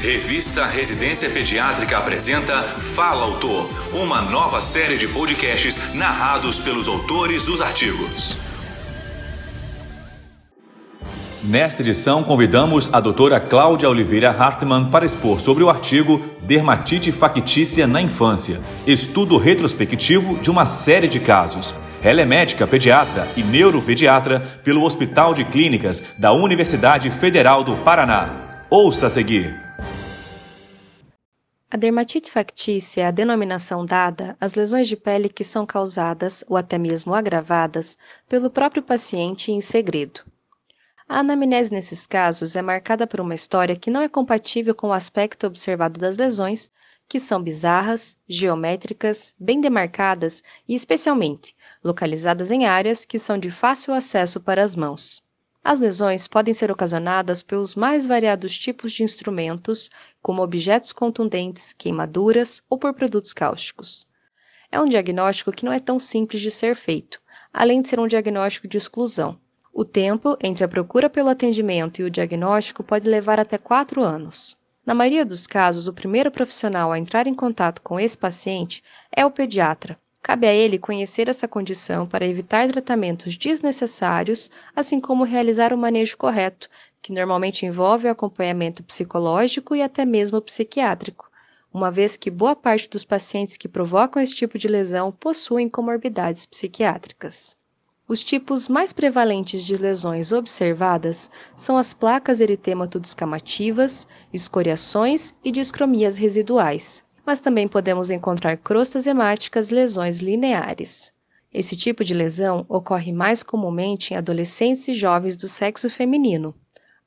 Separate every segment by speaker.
Speaker 1: Revista Residência Pediátrica apresenta Fala Autor, uma nova série de podcasts narrados pelos autores dos artigos. Nesta edição, convidamos a doutora Cláudia Oliveira Hartmann para expor sobre o artigo Dermatite factícia na infância, estudo retrospectivo de uma série de casos. Ela é médica pediatra e neuropediatra pelo Hospital de Clínicas da Universidade Federal do Paraná. Ouça a seguir.
Speaker 2: A dermatite factícia é a denominação dada às lesões de pele que são causadas ou até mesmo agravadas pelo próprio paciente em segredo. A anamnese nesses casos é marcada por uma história que não é compatível com o aspecto observado das lesões, que são bizarras, geométricas, bem demarcadas e, especialmente, localizadas em áreas que são de fácil acesso para as mãos. As lesões podem ser ocasionadas pelos mais variados tipos de instrumentos, como objetos contundentes, queimaduras ou por produtos cáusticos. É um diagnóstico que não é tão simples de ser feito, além de ser um diagnóstico de exclusão. O tempo entre a procura pelo atendimento e o diagnóstico pode levar até quatro anos. Na maioria dos casos, o primeiro profissional a entrar em contato com esse paciente é o pediatra, Cabe a ele conhecer essa condição para evitar tratamentos desnecessários, assim como realizar o manejo correto, que normalmente envolve o acompanhamento psicológico e até mesmo psiquiátrico, uma vez que boa parte dos pacientes que provocam esse tipo de lesão possuem comorbidades psiquiátricas. Os tipos mais prevalentes de lesões observadas são as placas eritemato-descamativas, escoriações e discromias residuais, mas também podemos encontrar crostas hemáticas lesões lineares. Esse tipo de lesão ocorre mais comumente em adolescentes e jovens do sexo feminino.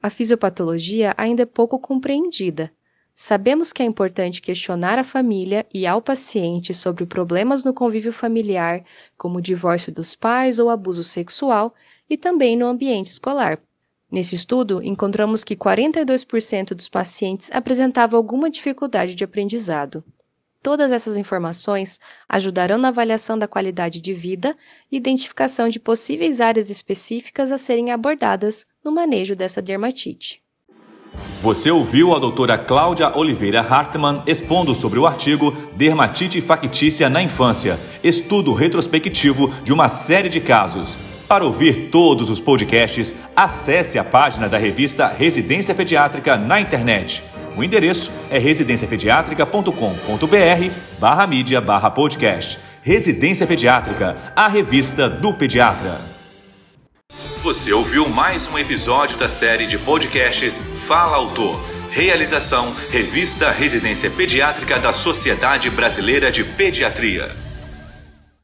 Speaker 2: A fisiopatologia ainda é pouco compreendida. Sabemos que é importante questionar a família e ao paciente sobre problemas no convívio familiar, como o divórcio dos pais ou abuso sexual, e também no ambiente escolar, Nesse estudo, encontramos que 42% dos pacientes apresentavam alguma dificuldade de aprendizado. Todas essas informações ajudarão na avaliação da qualidade de vida e identificação de possíveis áreas específicas a serem abordadas no manejo dessa dermatite.
Speaker 1: Você ouviu a doutora Cláudia Oliveira Hartmann expondo sobre o artigo Dermatite factícia na infância, estudo retrospectivo de uma série de casos para ouvir todos os podcasts, acesse a página da revista Residência Pediátrica na internet. O endereço é residenciapediatrica.com.br barra mídia barra podcast. Residência Pediátrica, a revista do pediatra. Você ouviu mais um episódio da série de podcasts Fala Autor. Realização Revista Residência Pediátrica da Sociedade Brasileira de Pediatria.